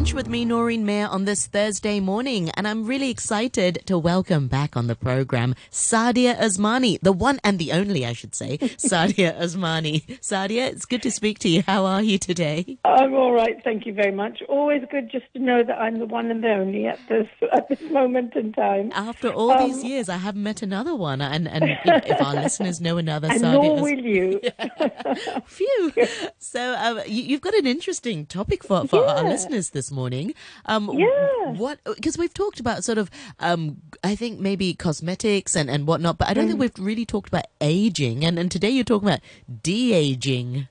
With me, Noreen Mayer, on this Thursday morning. And I'm really excited to welcome back on the program Saadia Usmani, the one and the only, I should say, Saadia Usmani. Saadia, it's good to speak to you. How are you today? I'm all right, thank you very much. Always good just to know that I'm the one and the only at this at this moment in time. After all um, these years, I haven't met another one. And, and if, if our listeners know another and Saadia. Nor will you. Phew. So uh, you, have got an interesting topic for for, yeah. our listeners this morning. Um, yeah. What? Because we've talked about sort of, um, I think maybe cosmetics and, and whatnot, but I don't mm. think we've really talked about aging. And, and today you're talking about de aging.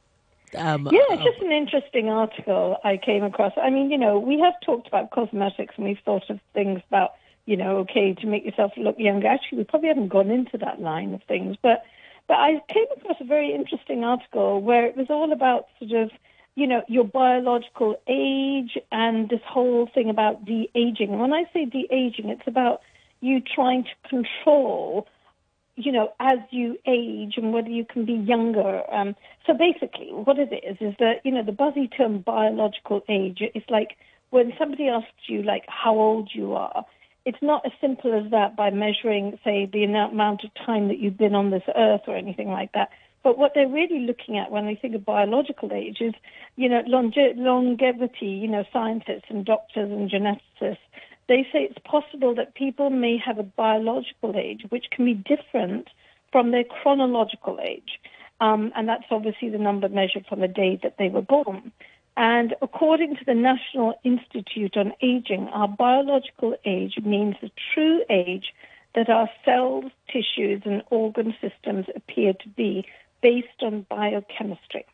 Um, yeah, it's just an interesting article I came across. I mean, you know, we have talked about cosmetics and we've thought of things about, you know, okay, to make yourself look younger. Actually, we probably haven't gone into that line of things, but but I came across a very interesting article where it was all about sort of you know, your biological age and this whole thing about de-aging. When I say de-aging, it's about you trying to control, you know, as you age and whether you can be younger. Um, so basically, what it is is that you know the buzzy term biological age is like when somebody asks you like how old you are. It's not as simple as that by measuring, say, the amount of time that you've been on this earth or anything like that. But what they're really looking at when they think of biological age is, you know, longe- longevity, you know, scientists and doctors and geneticists, they say it's possible that people may have a biological age which can be different from their chronological age. Um, and that's obviously the number measured from the day that they were born. And according to the National Institute on Aging, our biological age means the true age that our cells, tissues, and organ systems appear to be based on biochemistry.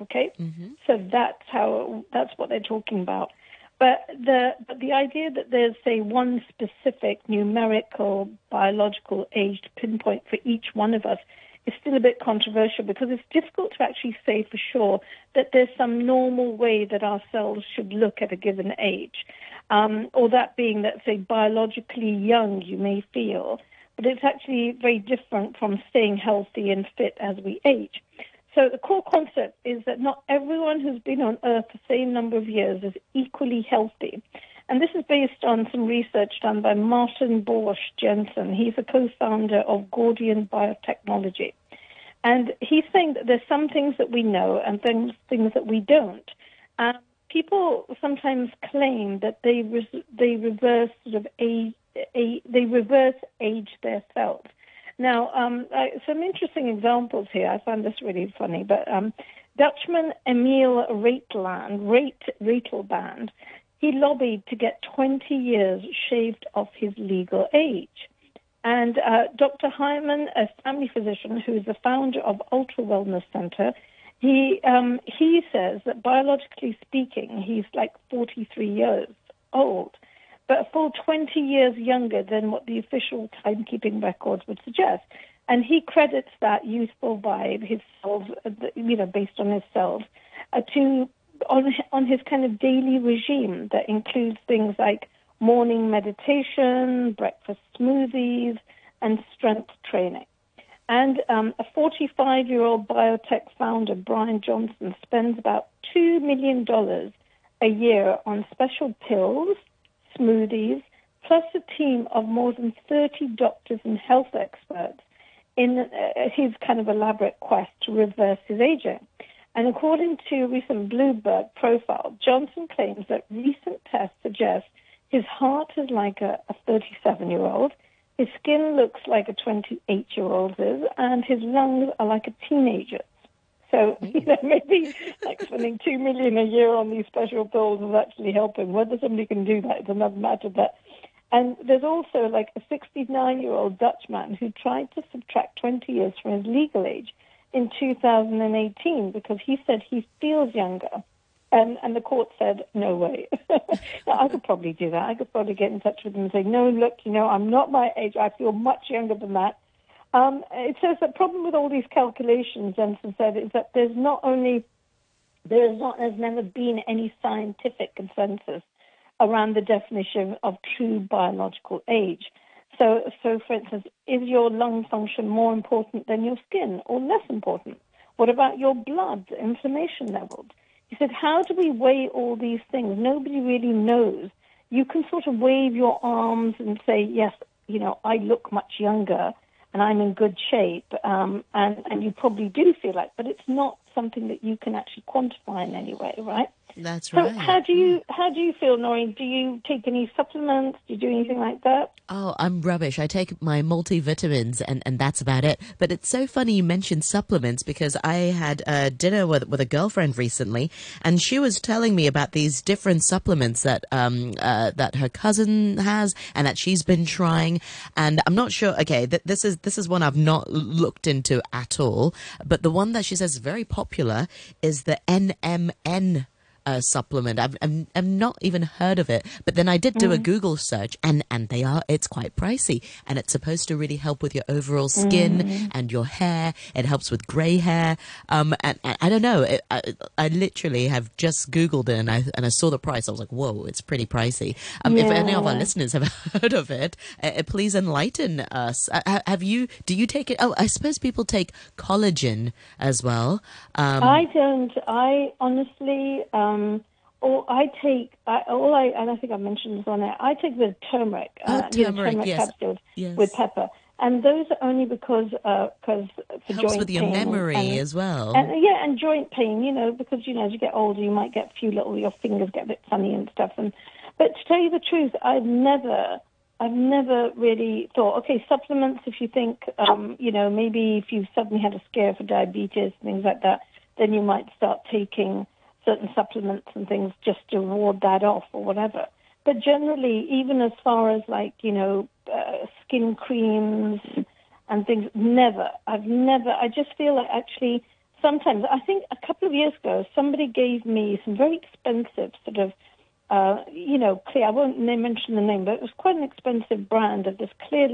Okay, mm-hmm. so that's how that's what they're talking about. But the but the idea that there's say one specific numerical biological age to pinpoint for each one of us is still a bit controversial because it's difficult to actually say for sure that there's some normal way that our cells should look at a given age. Um, or that being that, say, biologically young you may feel, but it's actually very different from staying healthy and fit as we age. So the core concept is that not everyone who's been on Earth the same number of years is equally healthy. And this is based on some research done by Martin Borch Jensen. He's a co-founder of Gordian Biotechnology. And he's saying that there's some things that we know and things, things that we don't. Um, people sometimes claim that they, res- they reverse sort of age, they reverse age their cells. Now, um, some interesting examples here. I find this really funny, but um, Dutchman Emil Rateland, Rate, Ratelband, he lobbied to get 20 years shaved off his legal age. And uh, Dr. Hyman, a family physician who is the founder of Ultra Wellness Center, he um, he says that biologically speaking, he's like 43 years old but a full 20 years younger than what the official timekeeping records would suggest. And he credits that youthful vibe, his uh, you know, based on his cells, uh, to on on his kind of daily regime that includes things like morning meditation, breakfast smoothies, and strength training. And um, a 45 year old biotech founder, Bryan Johnson, spends about $2 million a year on special pills smoothies, plus a team of more than 30 doctors and health experts in uh, his kind of elaborate quest to reverse his aging. And according to a recent Bloomberg profile, Johnson claims that recent tests suggest his heart is like a 37 year old, his skin looks like a 28 year old's, and his lungs are like a teenager's. So, you mm-hmm. know, maybe like spending two million a year on these special pills is actually helping. Whether somebody can do that is another matter. But and there's also like a 69 year old Dutchman who tried to subtract 20 years from his legal age in 2018 because he said he feels younger. And, and the court said, no way. I could probably do that. I could probably get in touch with them and say, no, look, you know, I'm not my age. I feel much younger than that. Um, it says the problem with all these calculations, Jensen said, is that there's not only there is not there's never been any scientific consensus around the definition of true biological age. So, so for instance, is your lung function more important than your skin or less important? What about your blood inflammation levels? He said, How do we weigh all these things? Nobody really knows. You can sort of wave your arms and say, Yes, you know, I look much younger and I'm in good shape, um, and, and you probably do feel like, but it's not something that you can actually quantify in any way, right? That's So right. how do you how do you feel, Noreen? Do you take any supplements? Do you do anything like that? Oh, I'm rubbish. I take my multivitamins and, and that's about it. But it's so funny you mentioned supplements because I had uh, dinner with, with a girlfriend recently and she was telling me about these different supplements that, um, uh, that her cousin has and that she's been trying. And I'm not sure. Okay. Th- this is, this is one I've not looked into at all. But the one that she says is very popular is the NMN uh, supplement. I've, I've, I've not even heard of it, but then I did do a Google search, and and they are it's quite pricey, and it's supposed to really help with your overall skin and your hair. It helps with grey hair. Um, and, and I don't know. It, I, I literally have just Googled it, and I and I saw the price. I was like, whoa, it's pretty pricey. Um, if any of our listeners have heard of it, uh, uh, please enlighten us. Uh, have you? Do you take it? Oh, I suppose people take collagen as well. Um, I don't. I honestly, um, or I take I, all I and I think I mentioned this on there. I take the turmeric, Oh, uh, you know, turmeric, turmeric yes. capsules Yes. with pepper, and those are only because because for helps joint with your pain memory and, as well. And yeah, and joint pain, you know, because you know as you get older, you might get a few little your fingers get a bit funny and stuff. And but to tell you the truth, I've never, I've never really thought, okay, supplements. If you think, um, you know, maybe if you suddenly had a scare for diabetes, things like that, then you might start taking certain supplements and things just to ward that off or whatever. But generally, even as far as like you know, uh, skin creams and things. Never. I've never. I just feel like actually sometimes. I think a couple of years ago, somebody gave me some very expensive sort of. Uh, you know, clear. I won't mention the name, but it was quite an expensive brand of this clear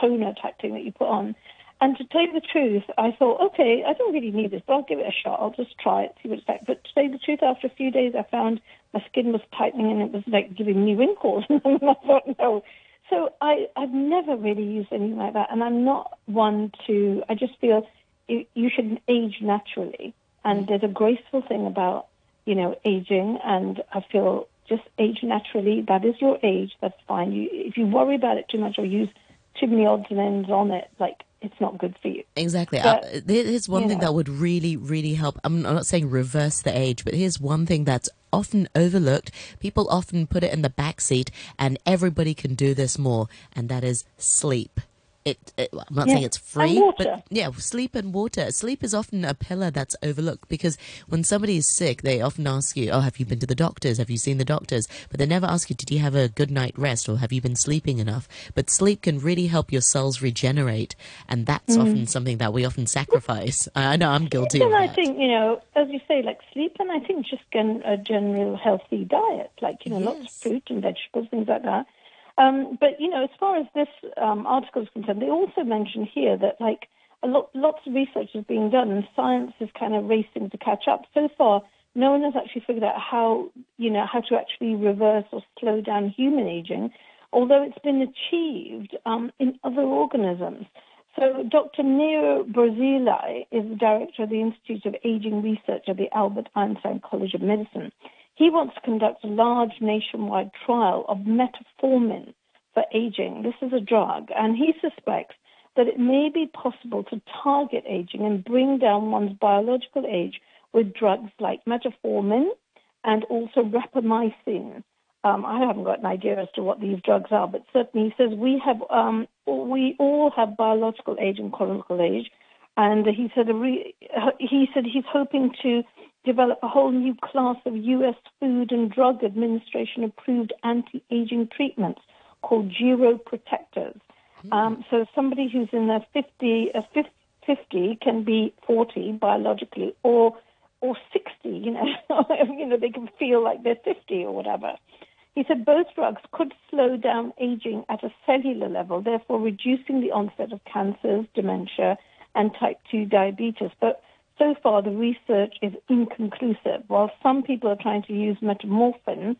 toner type thing that you put on. And to tell you the truth, I thought, okay, I don't really need this, but I'll give it a shot. I'll just try it, see what it's like. But to tell you the truth, after a few days, I found my skin was tightening and it was like giving me wrinkles. and I thought, no. So I, I've never really used anything like that. And I'm not one to, I just feel you, you should age naturally. And mm. there's a graceful thing about, you know, aging. And I feel just age naturally. That is your age. That's fine. You, if you worry about it too much or use too many odds and ends on it, like, it's not good for you. Exactly. But, uh, here's one thing know. that would really, really help. I'm I'm not saying reverse the age, but here's one thing that's often overlooked. People often put it in the back seat, and everybody can do this more, and that is sleep. It, it I'm not Yeah. saying it's free, but yeah, sleep and water. Sleep is often a pillar that's overlooked because when somebody is sick, they often ask you, "Oh, have you been to the doctors? Have you seen the doctors?" But they never ask you, "Did you have a good night rest, or have you been sleeping enough?" But sleep can really help your cells regenerate, and that's Mm. often something that we often sacrifice. I know I'm guilty of And I think, you know, as you say, like sleep, and I think just a general healthy diet, like, you know, lots of fruit and vegetables, things like that. Um, but, you know, as far as this um, article is concerned, they also mention here that, like, a lot, lots of research is being done, and science is kind of racing to catch up. So far, no one has actually figured out how, you know, how to actually reverse or slow down human aging, although it's been achieved um, in other organisms. So Dr. Nir Barzilai is the director of the Institute of Aging Research at the Albert Einstein College of Medicine. He wants to conduct a large nationwide trial of metformin for aging. This is a drug, and he suspects that it may be possible to target aging and bring down one's biological age with drugs like metformin and also rapamycin. Um, I haven't got an idea as to what these drugs are, but certainly he says we have um, we all have biological age and chronological age, and he said re- he said he's hoping to develop a whole new class of U.S. Food and Drug Administration approved anti-aging treatments called geroprotectors. Um, so somebody who's in their 50, uh, 50, 50 can be 40 biologically, or or 60. You know, you know they can feel like they're 50 or whatever. He said both drugs could slow down aging at a cellular level, therefore reducing the onset of cancers, dementia, and type 2 diabetes. But so far, the research is inconclusive. While some people are trying to use metamorphin,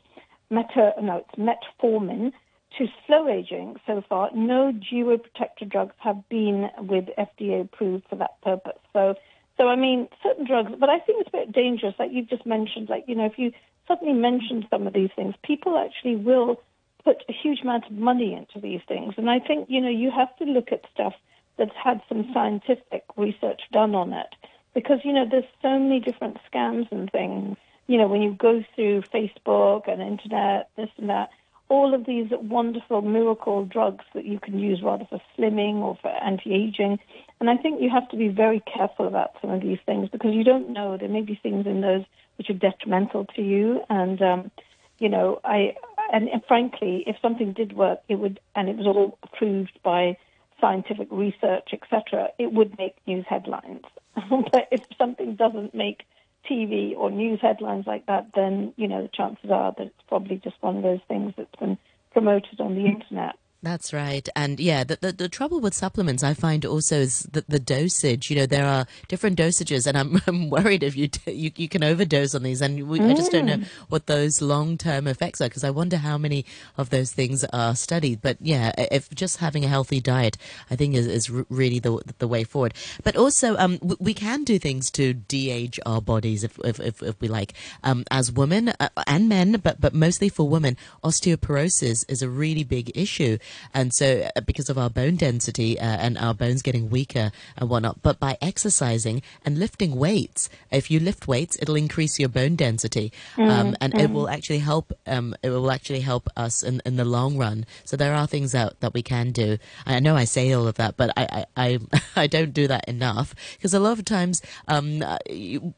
meta, no, it's metformin, to slow aging, so far, no geroprotector drugs have been with FDA approved for that purpose. So So, I mean, certain drugs, but I think it's a bit dangerous, like you've just mentioned, like, you know, if you suddenly mention some of these things, people actually will put a huge amount of money into these things. And I think, you know, you have to look at stuff that's had some scientific research done on it. Because, you know, there's so many different scams and things. You know, when you go through Facebook and internet, this and that, all of these wonderful miracle drugs that you can use rather for slimming or for anti-aging. And I think you have to be very careful about some of these things because you don't know. There may be things in those which are detrimental to you. And, um, you know, I, and, and frankly, if something did work, it would, and it was all approved by scientific research, etc., it would make news headlines. but if something doesn't make TV or news headlines like that, then you know the chances are that it's probably just one of those things that's been promoted on the hmm. internet. That's right. And yeah, the, the, the, trouble with supplements I find also is that the dosage. You know, there are different dosages, and I'm, I'm worried if you, t- you you can overdose on these, and we, mm. I just don't know mm. what those long term effects are because I wonder how many of those things are studied. But yeah, if just having a healthy diet, I think is, is really the the way forward. But also, um, we, we can do things to de-age our bodies if if, if, if we like. Um, as women uh, and men, but but mostly for women, osteoporosis is a really big issue. And so, uh, because of our bone density uh, and our bones getting weaker and whatnot, but by exercising and lifting weights, if you lift weights, it'll increase your bone density, um, mm, and mm. it will actually help. Um, it will actually help us in, in the long run. So there are things that that we can do. I know I say all of that, but I I, I, I don't do that enough because a lot of times um,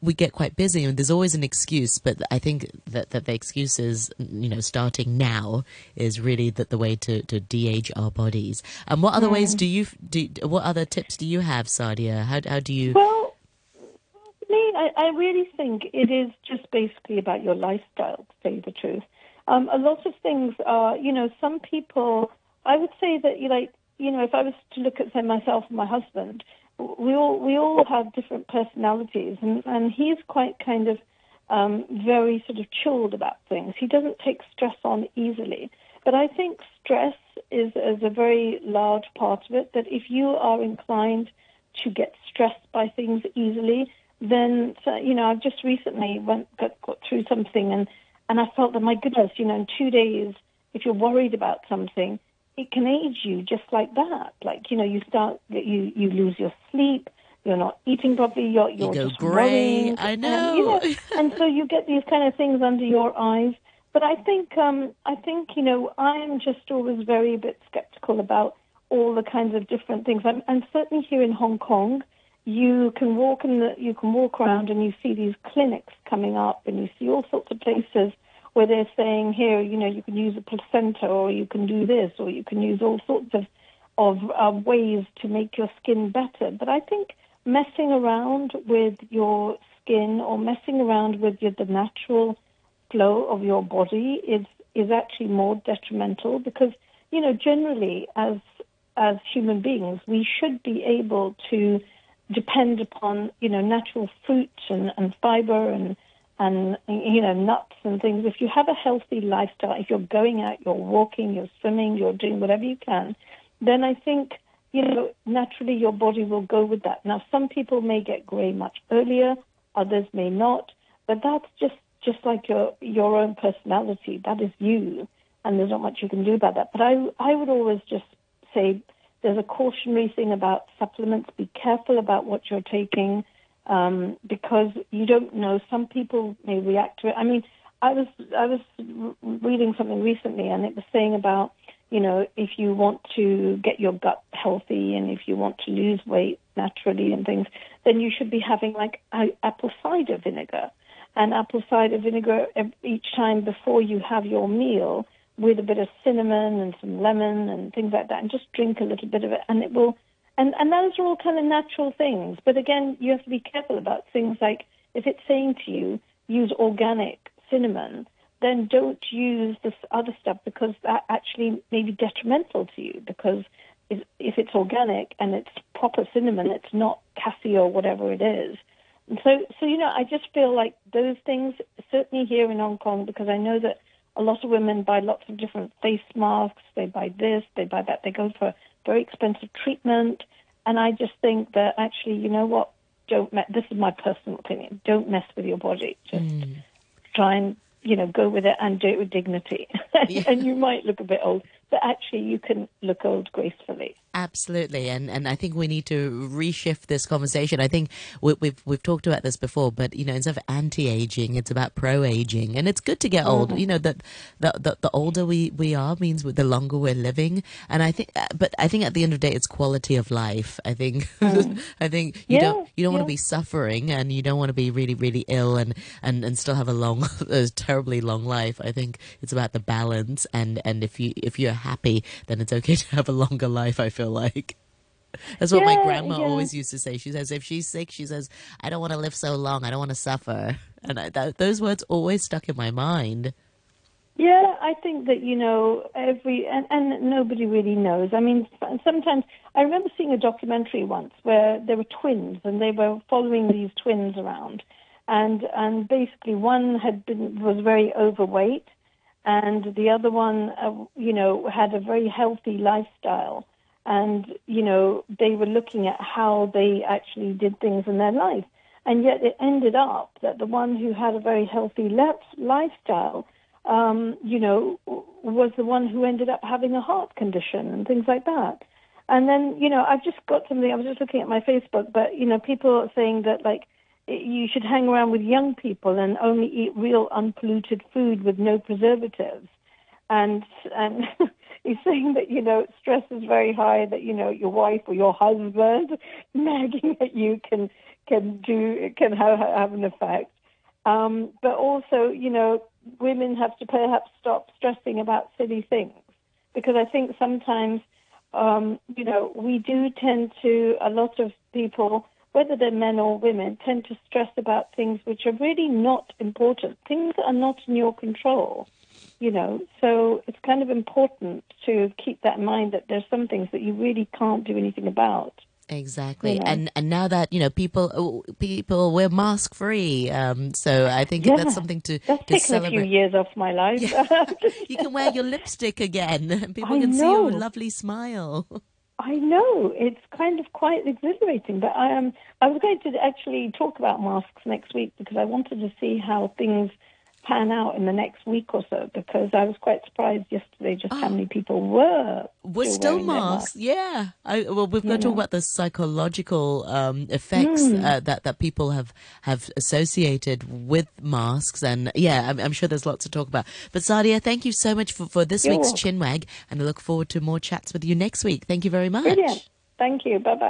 we get quite busy and there's always an excuse. But I think that, that the excuse is, you know, starting now is really that the way to to de de-age our bodies. And what other ways do you do? What other tips do you have, Saadia? How how do you? Well, me, I, I really think it is just basically about your lifestyle. To tell you the truth, um, a lot of things are. You know, some people. I would say that you like. You know, if I was to look at say myself and my husband, we all we all have different personalities, and and he's quite kind of. Um, very sort of chilled about things. He doesn't take stress on easily. But I think stress is, is a very large part of it. That if you are inclined to get stressed by things easily, then you know I've just recently went got, got through something and and I felt that my goodness, you know, in two days, if you're worried about something, it can age you just like that. Like you know, you start you you lose your sleep. You're not eating properly. You're you're you just gray. Worrying, I know. And, you know. and so you get these kind of things under your eyes. But I think um, I think you know I'm just always very a bit skeptical about all the kinds of different things. I'm, and certainly here in Hong Kong, you can walk in the, you can walk around and you see these clinics coming up, and you see all sorts of places where they're saying here, you know, you can use a placenta, or you can do this, or you can use all sorts of of uh, ways to make your skin better. But I think messing around with your skin or messing around with your, the natural flow of your body is is actually more detrimental because you know generally as as human beings we should be able to depend upon you know natural fruits and, and fiber and and you know nuts and things. If you have a healthy lifestyle if you're going out you're walking you're swimming you're doing whatever you can then i think you know naturally your body will go with that. Now some people may get gray much earlier others may not but that's just just like your your own personality. That is you, and there's not much you can do about that. But I I would always just say there's a cautionary thing about supplements. Be careful about what you're taking um, because you don't know. Some people may react to it. I mean, I was I was reading something recently, and it was saying about you know if you want to get your gut healthy and if you want to lose weight naturally and things, then you should be having like apple cider vinegar and apple cider vinegar each time before you have your meal with a bit of cinnamon and some lemon and things like that, and just drink a little bit of it, and it will. And and those are all kind of natural things. But again, you have to be careful about things like if it's saying to you use organic cinnamon, then don't use this other stuff because that actually may be detrimental to you because if, it's organic and it's proper cinnamon, it's not cassia or whatever it is so, so you know, I just feel like those things, certainly here in Hong Kong, because I know that a lot of women buy lots of different face masks. They buy this, they buy that. They go for very expensive treatment, and I just think that actually, you know what? don't. Me- this is my personal opinion. Don't mess with your body. Just hmm. try and you know go with it and do it with dignity. Yeah. and you might look a bit old, but actually you can look old gracefully. Absolutely, and and I think we need to reshift this conversation. I think we, we've we've talked about this before, but you know, instead of anti-aging, it's about pro-aging, and it's good to get old. You know that the, the the older we we are means the longer we're living, and I think, uh, but I think at the end of the day, it's quality of life. I think, I think you Yeah, don't you don't want to be suffering, and you don't want to be really really ill, and and and still have a long, a terribly long life. I think it's about the balance, and and if you if you're happy, then it's okay to have a longer life. I feel like. That's what my grandma yeah. always used to say. She says, if she's sick, she says, I don't want to live so long. I don't want to suffer. And I, that, those words always stuck in my mind. Yeah, I think that you know every and, and nobody really knows. I mean, sometimes I remember seeing a documentary once where there were twins and they were following these twins around, and and basically one had been was very overweight, and the other one, uh, you know, had a very healthy lifestyle, and you know they were looking at how they actually did things in their life, and yet it ended up that the one who had a very healthy lef- lifestyle um, you know, was the one who ended up having a heart condition and things like that. And then, you know, I've just got something, I was just looking at my Facebook, but, you know, people are saying that, like, you should hang around with young people and only eat real unpolluted food with no preservatives. And, and he's saying that, you know, stress is very high, that, you know, your wife or your husband nagging at you can, can do, can have, have an effect. Um, but also, you know, women have to perhaps stop stressing about silly things because I think sometimes, um, you know, we do tend to, a lot of people, whether they're men or women, tend to stress about things which are really not important, things that are not in your control. You know, so it's kind of important to keep that in mind that there's some things that you really can't do anything about. Exactly. You know. And and now that, you know, people oh, people we're mask free. Um, so I think Yeah. that's something to, That's to taken a few years off my life. You can wear your lipstick again. People I can see your lovely smile. I know it's kind of quite exhilarating, but I am. I was going to actually talk about masks next week because I wanted to see how things pan out in the next week or so. Because I was quite surprised yesterday just how many people were. We're still masks, yeah. I, well, we've got to talk about the psychological um, effects uh, that that people have have associated with masks, and yeah, I'm, I'm sure there's lots to talk about. But Saadia, thank you so much for, for this You're week's welcome. Chinwag, and I look forward to more chats with you next week. Thank you very much. Brilliant. Thank you. Bye bye.